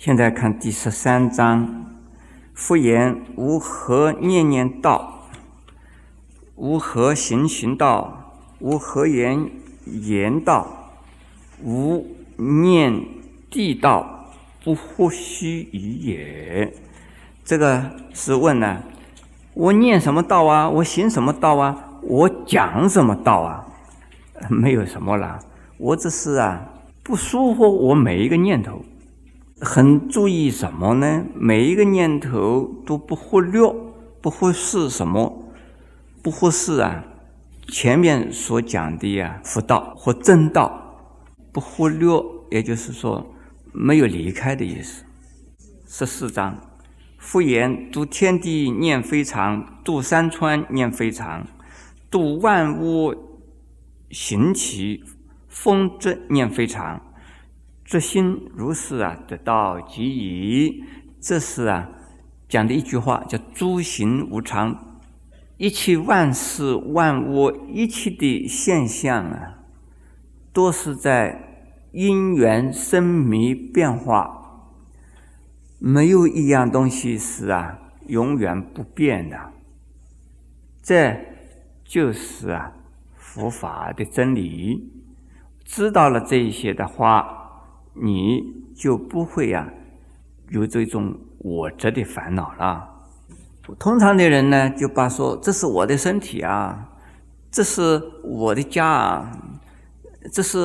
现在看第十三章，复言无何念念道，无何行行道，无何言言道，无念地道，不呼虚于也。这个是问呢，我念什么道啊？我行什么道啊？我讲什么道啊？没有什么啦，我只是啊，不疏忽我每一个念头。很注意什么呢？每一个念头都不忽略，不忽视什么？不忽视啊，前面所讲的呀，佛道或正道，不忽略，也就是说没有离开的意思。十四章，复言度天地念非常，度山川念非常，度万物行其风之念非常。这心如是啊，得道即已。这是啊，讲的一句话，叫“诸行无常”，一切万事万物一切的现象啊，都是在因缘生灭变化，没有一样东西是啊永远不变的。这就是啊佛法的真理。知道了这一些的话。你就不会呀有这种我执的烦恼了。通常的人呢，就把说这是我的身体啊，这是我的家啊，这是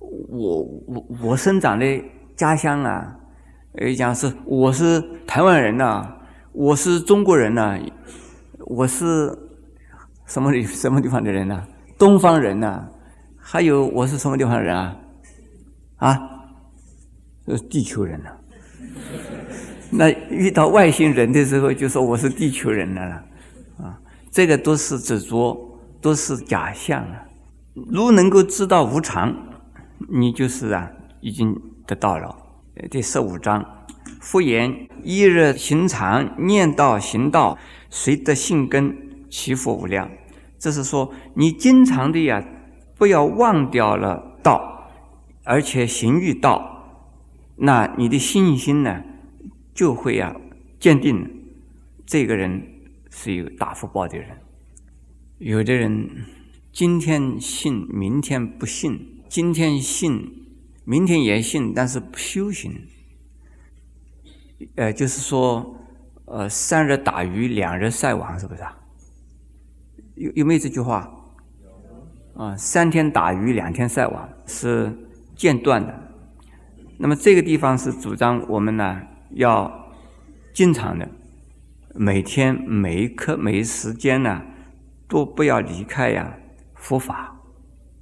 我我我生长的家乡啊。呃，讲是我是台湾人呐，我是中国人呐，我是什么什么地方的人呐？东方人呐，还有我是什么地方的人啊？啊？是地球人了，那遇到外星人的时候，就说我是地球人了了，啊，这个都是执着，都是假象啊。如能够知道无常，你就是啊，已经得到了。第十五章，复言一日行常念道行道，随得性根，其福无量。这是说你经常的呀，不要忘掉了道，而且行于道。那你的信心呢，就会啊坚定。这个人是有大福报的人。有的人今天信，明天不信；今天信，明天也信，但是不修行。呃，就是说，呃，三日打鱼两日晒网，是不是啊？有有没有这句话？啊，三天打鱼两天晒网是间断的。那么这个地方是主张我们呢要经常的，每天每一刻每一时间呢都不要离开呀佛法。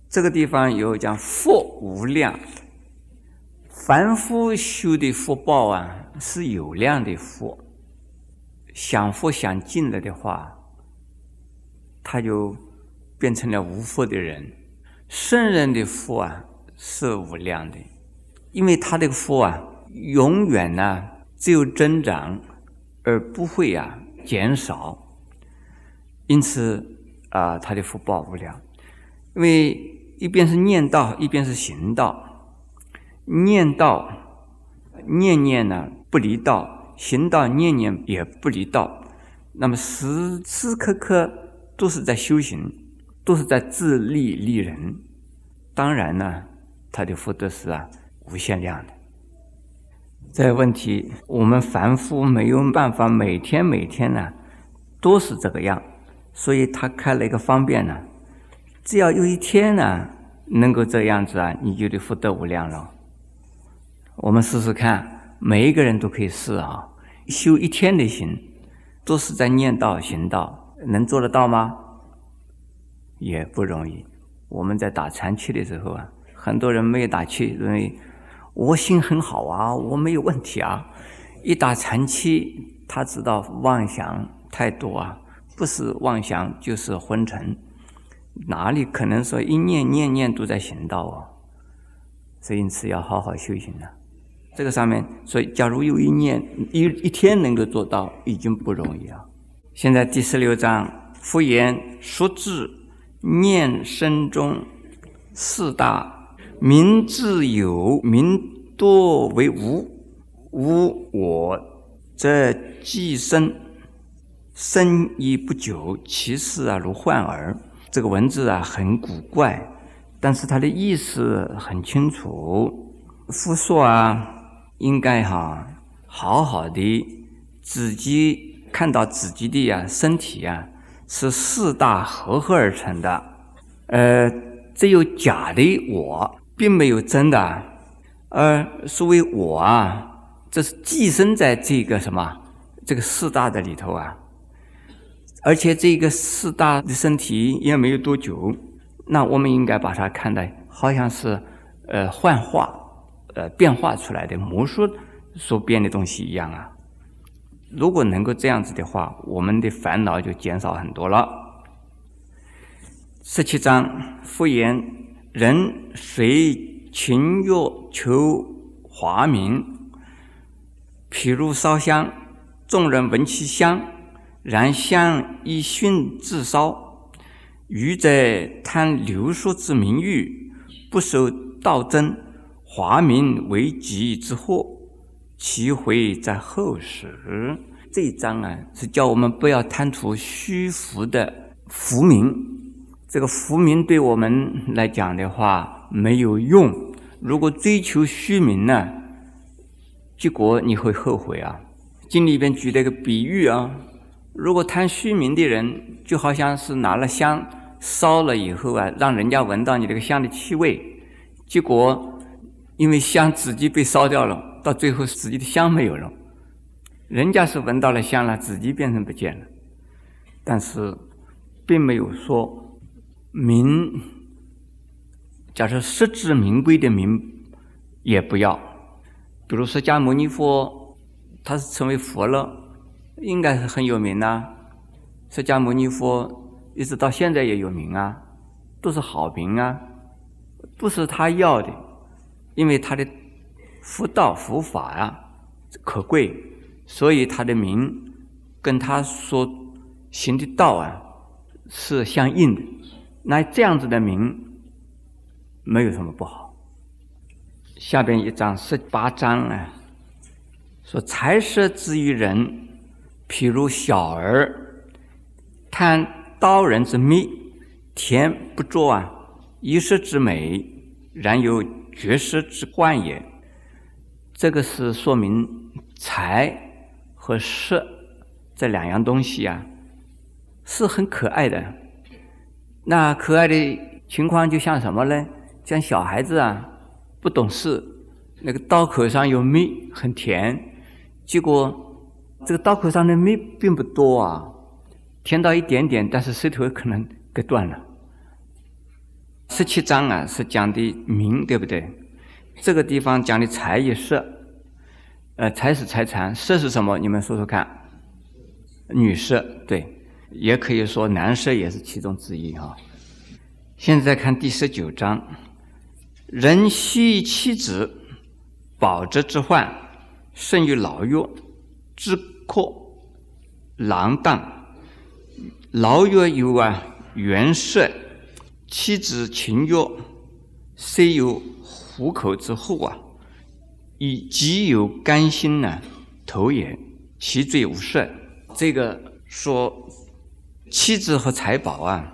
这个地方有讲福无量，凡夫修的福报啊是有量的福，想福想尽了的话，他就变成了无福的人。圣人的福啊是无量的。因为他这个福啊，永远呢只有增长，而不会啊减少。因此啊，他的福报无量。因为一边是念道，一边是行道。念道，念念呢不离道；行道，念念也不离道。那么时时刻刻都是在修行，都是在自利利人。当然呢，他的福德是啊。无限量的，这个问题我们凡夫没有办法每天每天呢都是这个样，所以他开了一个方便呢，只要有一天呢能够这样子啊，你就得福德无量了。我们试试看，每一个人都可以试啊，修一天的行，都是在念道行道，能做得到吗？也不容易。我们在打禅期的时候啊，很多人没有打气，认为。我心很好啊，我没有问题啊。一打禅期，他知道妄想太多啊，不是妄想就是昏沉，哪里可能说一念念念都在行道啊？所以因此要好好修行了。这个上面，所以假如有一念一一天能够做到，已经不容易啊。现在第十六章，复言说智念身中四大。名自有，名多为无。无我则既生，生亦不久，其事啊如幻耳。这个文字啊很古怪，但是它的意思很清楚。夫说啊，应该哈好好的自己看到自己的呀身体啊是四大合合而成的，呃，只有假的我，并没有真的。而所谓我啊，这是寄生在这个什么这个四大的里头啊，而且这个四大的身体也没有多久，那我们应该把它看待好像是呃幻化、呃变化出来的魔术所变的东西一样啊。如果能够这样子的话，我们的烦恼就减少很多了。十七章复言：人随。情欲求华名，譬如烧香，众人闻其香，然香以熏自烧；愚者贪流俗之名誉，不守道真，华名为己之祸，其悔在后时。这一章啊，是叫我们不要贪图虚浮的浮名。这个浮名对我们来讲的话。没有用。如果追求虚名呢，结果你会后悔啊。经里边举了一个比喻啊，如果贪虚名的人，就好像是拿了香烧了以后啊，让人家闻到你这个香的气味，结果因为香自己被烧掉了，到最后自己的香没有了，人家是闻到了香了，自己变成不见了。但是并没有说名。假设实至名归的名也不要，比如释迦牟尼佛，他是成为佛了，应该是很有名呐。释迦牟尼佛一直到现在也有名啊，都是好名啊，不是他要的，因为他的佛道佛法呀可贵，所以他的名跟他所行的道啊是相应的。那这样子的名。没有什么不好。下边一章十八章啊，说财色之于人，譬如小儿贪刀人之秘，田不作啊，一时之美，然有绝世之幻也。这个是说明财和色这两样东西啊，是很可爱的。那可爱的情况就像什么呢？像小孩子啊，不懂事，那个刀口上有蜜，很甜。结果这个刀口上的蜜并不多啊，甜到一点点，但是舌头可能给断了。十七章啊是讲的名，对不对？这个地方讲的财与色，呃，财是财产，色是什么？你们说说看。女色，对，也可以说男色也是其中之一哈。现在看第十九章。人惜妻子，保之之患，甚于老弱之阔，郎当。老弱有啊，元色；妻子情欲，虽有虎口之祸啊，以极有甘心呢，投也。其罪无赦。这个说妻子和财宝啊，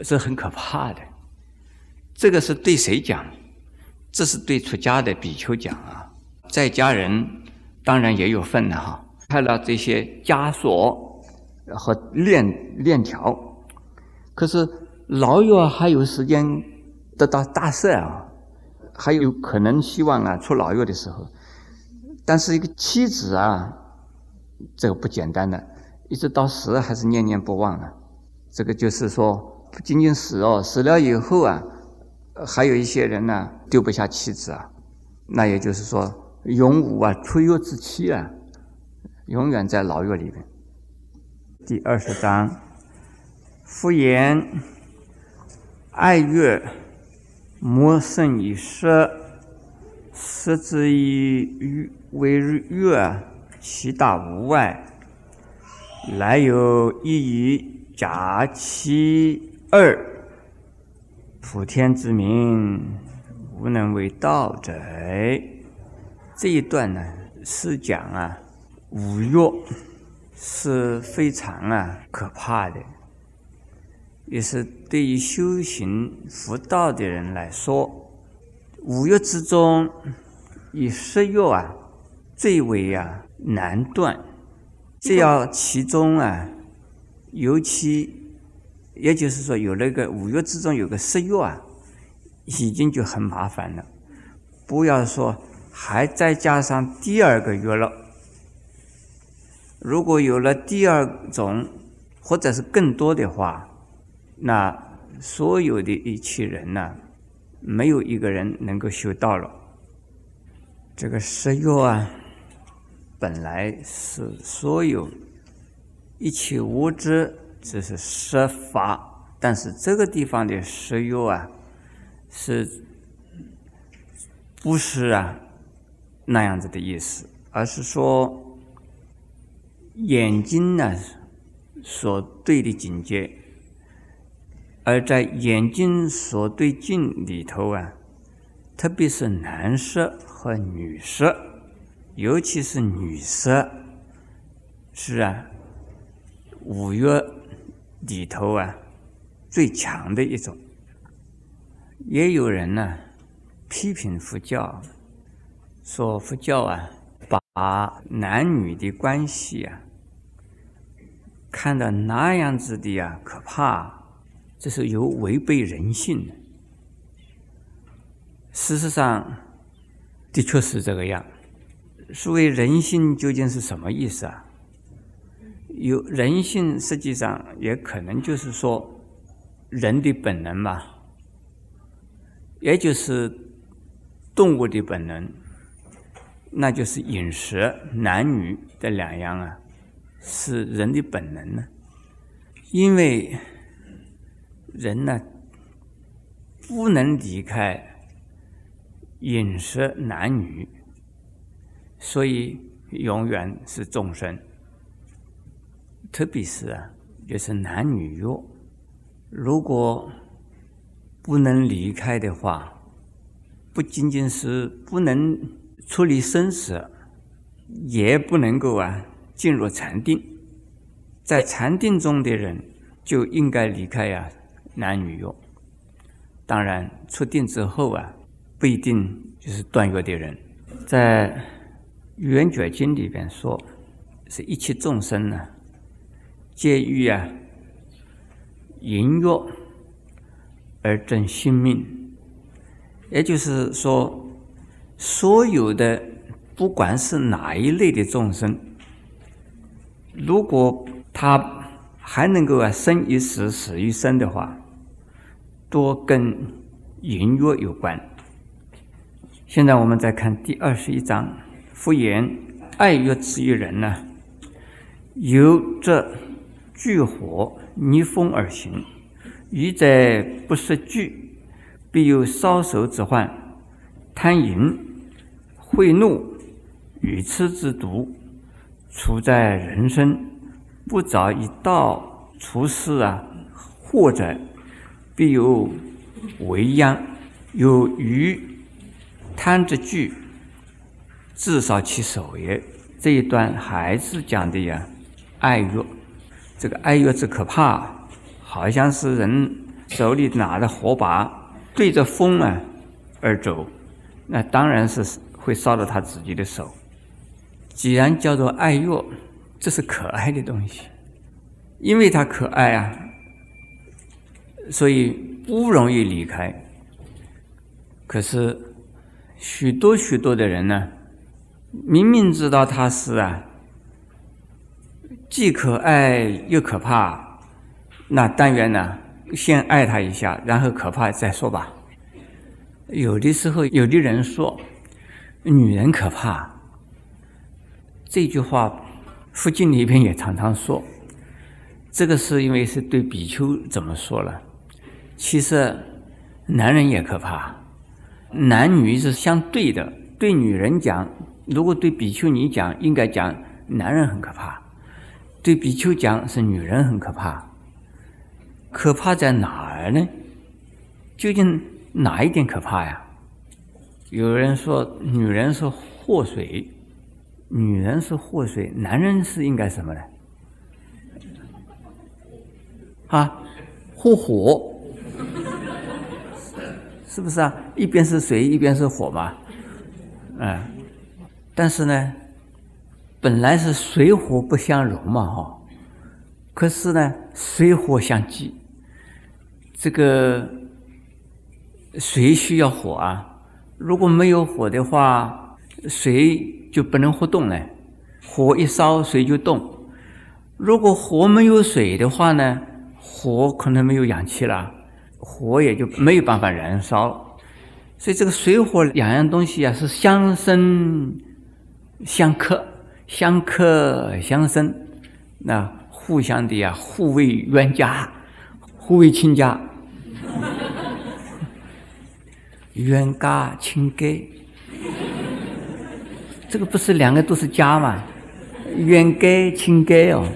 是很可怕的。这个是对谁讲？这是对出家的比丘讲啊，在家人当然也有份的哈。看到这些枷锁和链链条，可是老友还有时间得到大赦啊，还有可能希望啊出老幼的时候。但是一个妻子啊，这个不简单的，一直到死还是念念不忘啊。这个就是说，不仅仅死哦，死了以后啊。还有一些人呢，丢不下妻子啊，那也就是说，永无啊出狱之期啊，永远在牢狱里面。第二十章，复言爱乐，莫胜以色，色之以欲为乐，其大无外，乃有一于假其二。普天之名，无能为道者。这一段呢是讲啊，五欲是非常啊可怕的，也是对于修行佛道的人来说，五欲之中，以色欲啊最为啊难断。这要其中啊，尤其也就是说有那个五欲之中有个色月啊，已经就很麻烦了。不要说还再加上第二个月了。如果有了第二种或者是更多的话，那所有的一切人呢，没有一个人能够修到了。这个十月啊，本来是所有一切物质，这是十法，但是这个地方的十月啊，是不是啊那样子的意思？而是说。眼睛呢，所对的境界，而在眼睛所对境里头啊，特别是男色和女色，尤其是女色，是啊，五月里头啊最强的一种。也有人呢批评佛教，说佛教啊把男女的关系啊。看到那样子的呀，可怕！这是有违背人性的。事实上，的确是这个样。所谓人性究竟是什么意思啊？有人性，实际上也可能就是说人的本能嘛，也就是动物的本能，那就是饮食男女的两样啊。是人的本能呢，因为人呢不能离开饮食男女，所以永远是众生。特别是啊，就是男女欲，如果不能离开的话，不仅仅是不能处理生死，也不能够啊。进入禅定，在禅定中的人就应该离开呀男女欲。当然，出定之后啊，不一定就是断约的人。在《圆觉经》里边说，是一切众生呢，皆欲啊淫欲而争性命。也就是说，所有的不管是哪一类的众生。如果他还能够啊生一死死一生的话，多跟淫欲有关。现在我们再看第二十一章，复言爱欲之于人呢，由这聚火逆风而行，欲在不识聚，必有烧手之患，贪淫、恚怒、愚痴之毒。处在人生不早一道出世啊，或者必有为殃，有余贪之具，至少其手也。这一段还是讲的呀，爱乐。这个爱乐之可怕，好像是人手里拿着火把对着风啊而走，那当然是会烧到他自己的手。既然叫做爱乐，这是可爱的东西，因为它可爱啊，所以不容易离开。可是许多许多的人呢，明明知道他是啊，既可爱又可怕，那但愿呢，先爱他一下，然后可怕再说吧。有的时候，有的人说，女人可怕。这句话，附近里边也常常说。这个是因为是对比丘怎么说了？其实，男人也可怕，男女是相对的。对女人讲，如果对比丘尼讲，应该讲男人很可怕；对比丘讲是女人很可怕。可怕在哪儿呢？究竟哪一点可怕呀？有人说女人是祸水，女人是祸水，男人是应该什么呢？啊，护火，是不是啊？一边是水，一边是火嘛，嗯。但是呢，本来是水火不相容嘛，哈。可是呢，水火相济，这个水需要火啊。如果没有火的话，水就不能活动了。火一烧，水就动。如果火没有水的话呢？火可能没有氧气了，火也就没有办法燃烧，所以这个水火两样东西啊是相生相克，相克相生，那互相的呀互为冤家，互为亲家，冤家亲家，这个不是两个都是家吗？冤家亲家哦。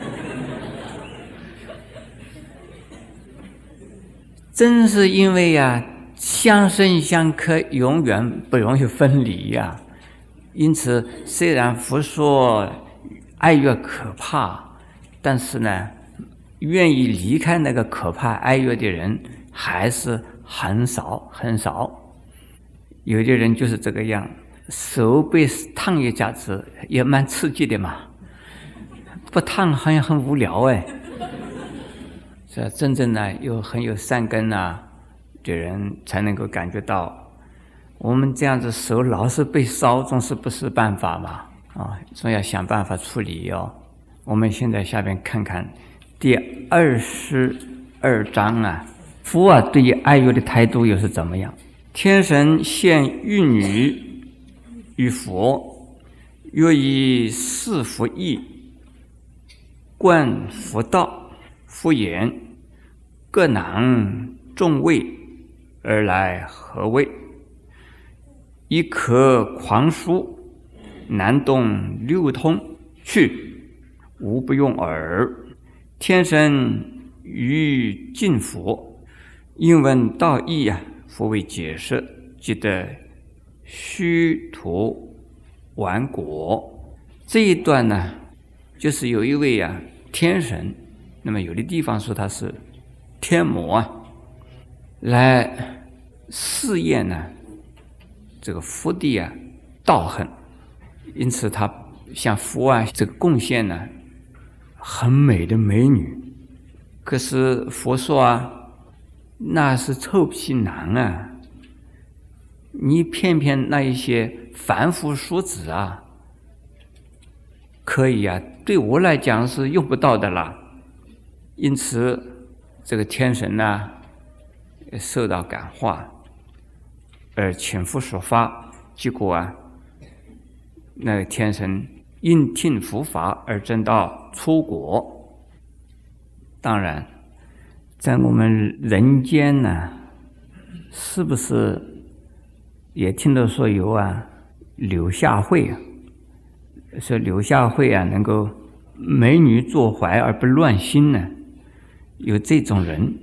正是因为呀，相生相克，永远不容易分离呀。因此，虽然佛说爱乐可怕，但是呢，愿意离开那个可怕爱乐的人还是很少很少。有的人就是这个样，手被烫一下子也蛮刺激的嘛，不烫好像很无聊哎。这真正呢，有很有善根啊的人，才能够感觉到，我们这样子手老是被烧，总是不是办法嘛？啊，总要想办法处理哦。我们现在下边看看第二十二章啊，佛啊对于爱乐的态度又是怎么样？天神现玉女与佛，若以四福意观佛道。敷衍，各囊众位而来何谓？一壳狂疏，难动六通去，无不用耳。天生于净佛，应问道义啊，佛为解释，即得虚图完果。这一段呢，就是有一位啊天神。那么有的地方说他是天魔啊，来试验呢这个福地啊道行，因此他向佛啊这个贡献呢很美的美女，可是佛说啊那是臭皮囊啊，你骗骗那一些凡夫俗子啊，可以啊，对我来讲是用不到的啦。因此，这个天神呢，受到感化，而请佛说法，结果啊，那个天神应听佛法而证到出国。当然，在我们人间呢，是不是也听到说有啊柳下惠啊？说柳下惠啊，能够美女坐怀而不乱心呢？有这种人，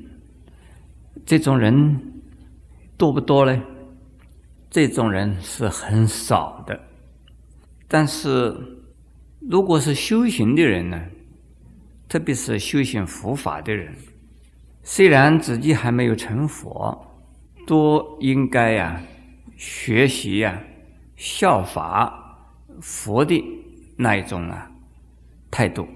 这种人多不多呢？这种人是很少的。但是，如果是修行的人呢，特别是修行佛法的人，虽然自己还没有成佛，都应该呀学习呀效法佛的那一种啊态度。